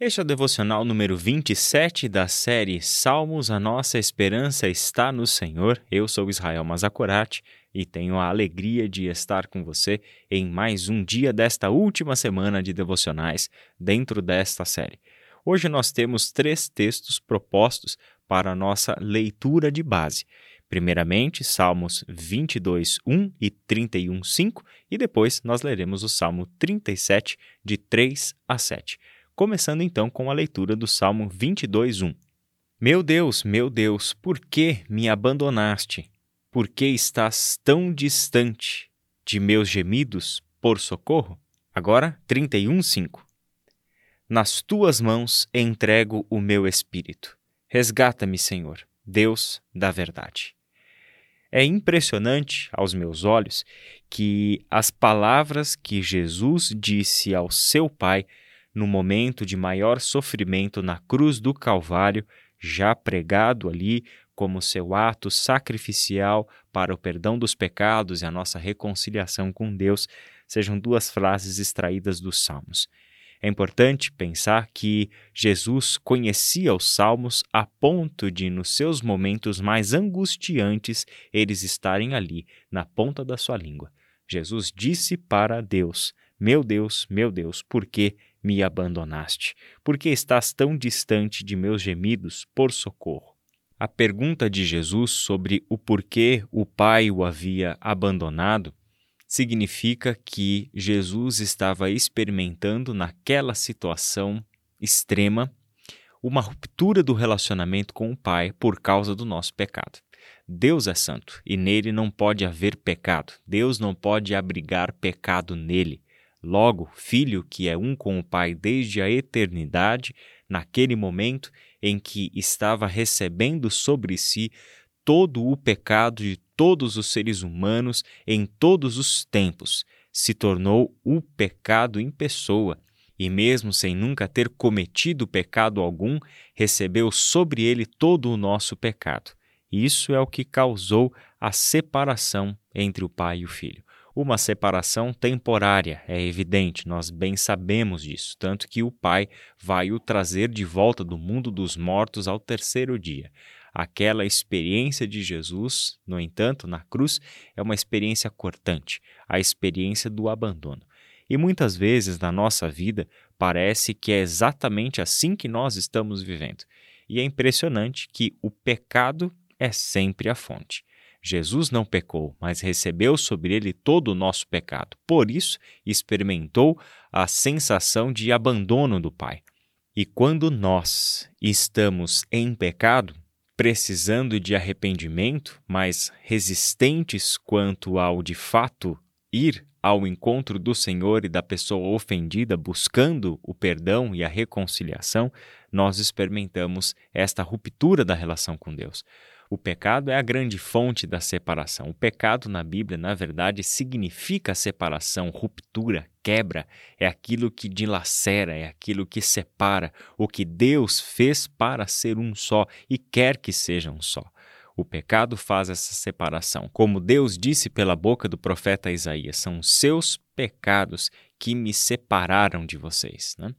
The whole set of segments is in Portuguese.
Este é o devocional número 27 da série Salmos, a nossa esperança está no Senhor. Eu sou Israel Mazakorati e tenho a alegria de estar com você em mais um dia desta última semana de devocionais dentro desta série. Hoje nós temos três textos propostos para a nossa leitura de base. Primeiramente, Salmos 22, 1 e 31, 5, e depois nós leremos o Salmo 37, de 3 a 7 começando então com a leitura do Salmo 22:1. Meu Deus, meu Deus, por que me abandonaste? Por que estás tão distante de meus gemidos por socorro? Agora 31:5. Nas tuas mãos entrego o meu espírito. Resgata-me, Senhor, Deus da verdade. É impressionante aos meus olhos que as palavras que Jesus disse ao seu Pai no momento de maior sofrimento na cruz do Calvário, já pregado ali como seu ato sacrificial para o perdão dos pecados e a nossa reconciliação com Deus, sejam duas frases extraídas dos Salmos. É importante pensar que Jesus conhecia os Salmos a ponto de, nos seus momentos mais angustiantes, eles estarem ali, na ponta da sua língua. Jesus disse para Deus: Meu Deus, meu Deus, por que me abandonaste? Por que estás tão distante de meus gemidos por socorro? A pergunta de Jesus sobre o porquê o Pai o havia abandonado significa que Jesus estava experimentando naquela situação extrema uma ruptura do relacionamento com o Pai por causa do nosso pecado. Deus é santo e nele não pode haver pecado. Deus não pode abrigar pecado nele. Logo, filho que é um com o Pai desde a eternidade, naquele momento em que estava recebendo sobre si todo o pecado de todos os seres humanos em todos os tempos, se tornou o pecado em pessoa, e mesmo sem nunca ter cometido pecado algum, recebeu sobre ele todo o nosso pecado. Isso é o que causou a separação entre o pai e o filho uma separação temporária, é evidente, nós bem sabemos disso, tanto que o Pai vai o trazer de volta do mundo dos mortos ao terceiro dia. Aquela experiência de Jesus, no entanto, na cruz, é uma experiência cortante, a experiência do abandono. E muitas vezes na nossa vida parece que é exatamente assim que nós estamos vivendo. E é impressionante que o pecado é sempre a fonte. Jesus não pecou, mas recebeu sobre ele todo o nosso pecado. Por isso, experimentou a sensação de abandono do Pai. E quando nós estamos em pecado, precisando de arrependimento, mas resistentes quanto ao de fato ir ao encontro do Senhor e da pessoa ofendida, buscando o perdão e a reconciliação, nós experimentamos esta ruptura da relação com Deus. O pecado é a grande fonte da separação. O pecado na Bíblia, na verdade, significa separação, ruptura, quebra. É aquilo que dilacera, é aquilo que separa. O que Deus fez para ser um só e quer que seja um só. O pecado faz essa separação. Como Deus disse pela boca do profeta Isaías, são os seus pecados que me separaram de vocês. Né?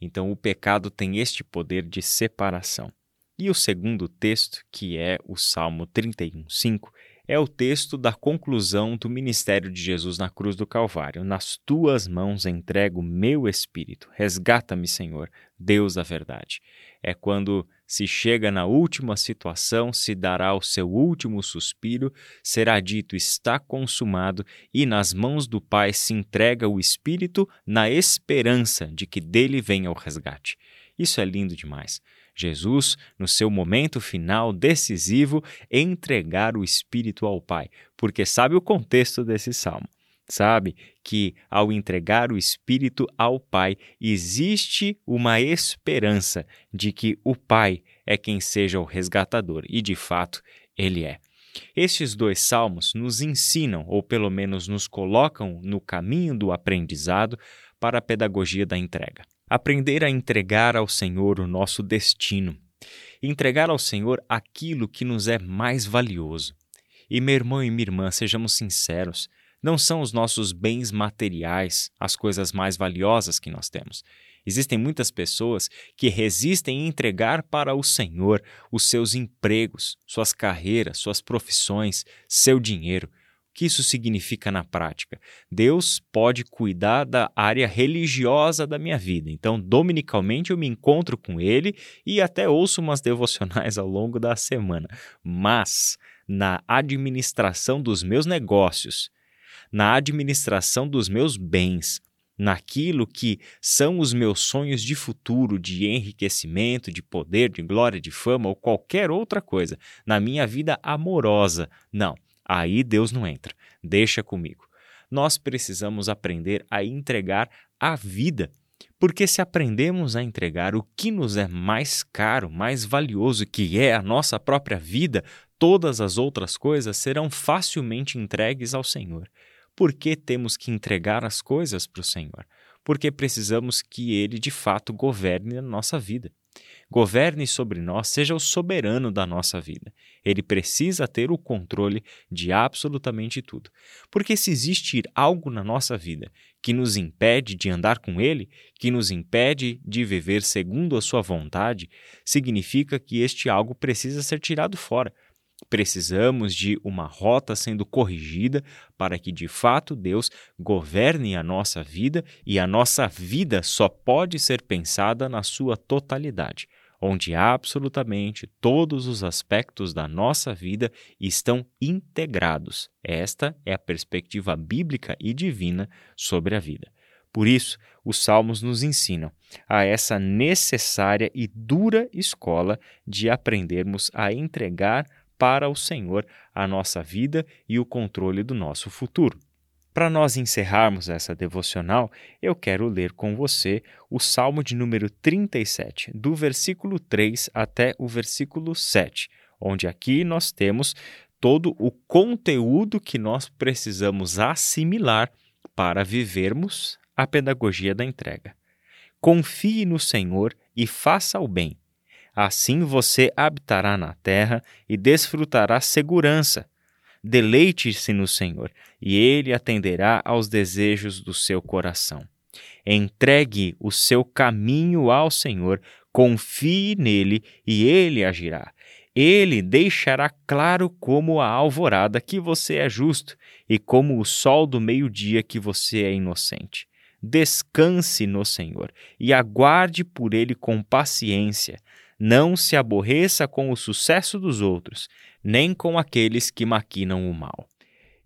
Então, o pecado tem este poder de separação. E o segundo texto, que é o Salmo 31:5, é o texto da conclusão do ministério de Jesus na cruz do Calvário. Nas tuas mãos entrego meu espírito. Resgata-me, Senhor, Deus da verdade. É quando se chega na última situação, se dará o seu último suspiro, será dito está consumado, e nas mãos do Pai se entrega o espírito na esperança de que dele venha o resgate. Isso é lindo demais. Jesus, no seu momento final decisivo, entregar o Espírito ao Pai, porque sabe o contexto desse salmo. Sabe que ao entregar o Espírito ao Pai, existe uma esperança de que o Pai é quem seja o resgatador, e de fato ele é. Estes dois salmos nos ensinam, ou pelo menos nos colocam no caminho do aprendizado para a pedagogia da entrega. Aprender a entregar ao Senhor o nosso destino, entregar ao Senhor aquilo que nos é mais valioso. E meu irmão e minha irmã, sejamos sinceros, não são os nossos bens materiais as coisas mais valiosas que nós temos. Existem muitas pessoas que resistem em entregar para o Senhor os seus empregos, suas carreiras, suas profissões, seu dinheiro. Que isso significa na prática? Deus pode cuidar da área religiosa da minha vida. Então, dominicalmente eu me encontro com Ele e até ouço umas devocionais ao longo da semana. Mas na administração dos meus negócios, na administração dos meus bens, naquilo que são os meus sonhos de futuro, de enriquecimento, de poder, de glória, de fama ou qualquer outra coisa, na minha vida amorosa. Não, aí Deus não entra. Deixa comigo. Nós precisamos aprender a entregar a vida. Porque se aprendemos a entregar o que nos é mais caro, mais valioso, que é a nossa própria vida, todas as outras coisas serão facilmente entregues ao Senhor. Por que temos que entregar as coisas para o Senhor? Porque precisamos que Ele de fato governe a nossa vida. Governe sobre nós, seja o soberano da nossa vida. Ele precisa ter o controle de absolutamente tudo. Porque se existir algo na nossa vida que nos impede de andar com Ele, que nos impede de viver segundo a Sua vontade, significa que este algo precisa ser tirado fora Precisamos de uma rota sendo corrigida para que de fato Deus governe a nossa vida e a nossa vida só pode ser pensada na sua totalidade, onde absolutamente todos os aspectos da nossa vida estão integrados. Esta é a perspectiva bíblica e divina sobre a vida. Por isso, os Salmos nos ensinam a essa necessária e dura escola de aprendermos a entregar para o Senhor a nossa vida e o controle do nosso futuro. Para nós encerrarmos essa devocional, eu quero ler com você o Salmo de número 37, do versículo 3 até o versículo 7, onde aqui nós temos todo o conteúdo que nós precisamos assimilar para vivermos a pedagogia da entrega. Confie no Senhor e faça o bem Assim você habitará na terra e desfrutará segurança. Deleite-se no Senhor, e Ele atenderá aos desejos do seu coração. Entregue o seu caminho ao Senhor, confie nele e ele agirá. Ele deixará claro como a alvorada que você é justo e como o sol do meio-dia que você é inocente. Descanse no Senhor e aguarde por ele com paciência. Não se aborreça com o sucesso dos outros, nem com aqueles que maquinam o mal.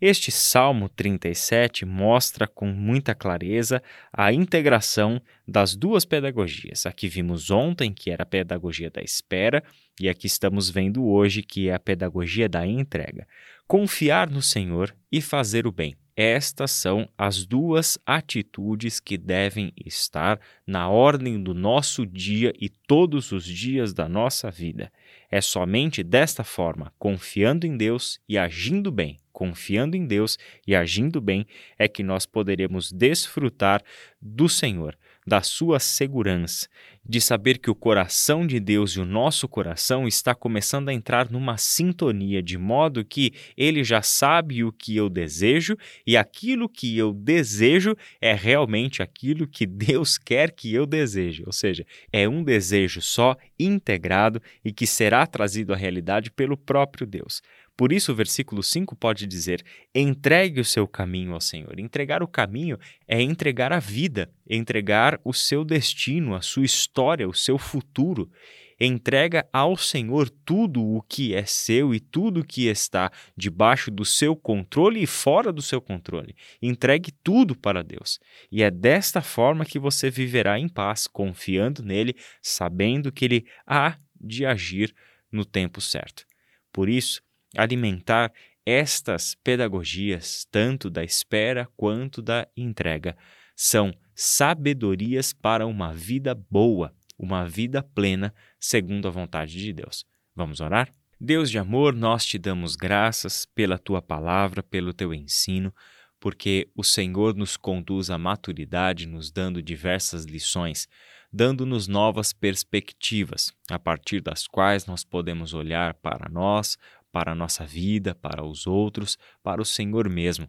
Este Salmo 37 mostra com muita clareza a integração das duas pedagogias. Aqui vimos ontem, que era a pedagogia da espera, e aqui estamos vendo hoje, que é a pedagogia da entrega. Confiar no Senhor e fazer o bem. Estas são as duas atitudes que devem estar na ordem do nosso dia e todos os dias da nossa vida. É somente desta forma, confiando em Deus e agindo bem, confiando em Deus e agindo bem, é que nós poderemos desfrutar do Senhor da sua segurança, de saber que o coração de Deus e o nosso coração está começando a entrar numa sintonia, de modo que ele já sabe o que eu desejo e aquilo que eu desejo é realmente aquilo que Deus quer que eu deseje, ou seja, é um desejo só, integrado e que será trazido à realidade pelo próprio Deus. Por isso, o versículo 5 pode dizer: entregue o seu caminho ao Senhor. Entregar o caminho é entregar a vida, entregar o seu destino, a sua história, o seu futuro. Entrega ao Senhor tudo o que é seu e tudo o que está debaixo do seu controle e fora do seu controle. Entregue tudo para Deus. E é desta forma que você viverá em paz, confiando nele, sabendo que ele há de agir no tempo certo. Por isso, alimentar estas pedagogias, tanto da espera quanto da entrega. São sabedorias para uma vida boa, uma vida plena, segundo a vontade de Deus. Vamos orar? Deus de amor, nós te damos graças pela tua palavra, pelo teu ensino, porque o Senhor nos conduz à maturidade, nos dando diversas lições, dando-nos novas perspectivas, a partir das quais nós podemos olhar para nós, para a nossa vida, para os outros, para o Senhor mesmo.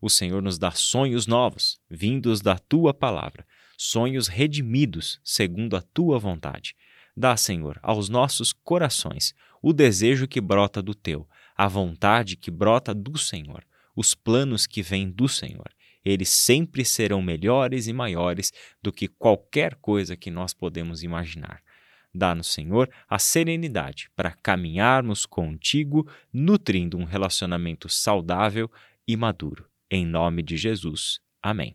O Senhor nos dá sonhos novos, vindos da tua palavra, sonhos redimidos segundo a tua vontade. Dá, Senhor, aos nossos corações o desejo que brota do teu, a vontade que brota do Senhor, os planos que vêm do Senhor. Eles sempre serão melhores e maiores do que qualquer coisa que nós podemos imaginar. Dá-nos, Senhor, a serenidade para caminharmos contigo, nutrindo um relacionamento saudável e maduro. Em nome de Jesus. Amém.